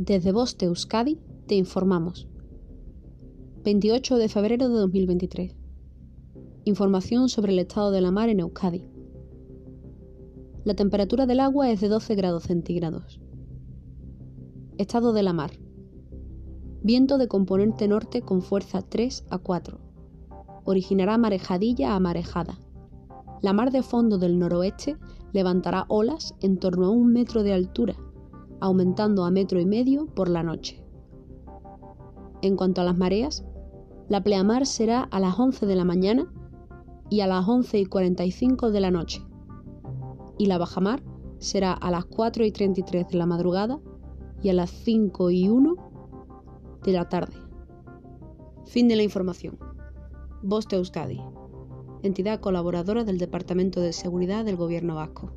Desde Boste Euskadi te informamos. 28 de febrero de 2023. Información sobre el estado de la mar en Euskadi. La temperatura del agua es de 12 grados centígrados. Estado de la mar. Viento de componente norte con fuerza 3 a 4. Originará marejadilla a marejada. La mar de fondo del noroeste levantará olas en torno a un metro de altura aumentando a metro y medio por la noche. En cuanto a las mareas, la pleamar será a las 11 de la mañana y a las 11 y 45 de la noche, y la bajamar será a las 4 y 33 de la madrugada y a las 5 y 1 de la tarde. Fin de la información. Voz Euskadi, entidad colaboradora del Departamento de Seguridad del Gobierno Vasco.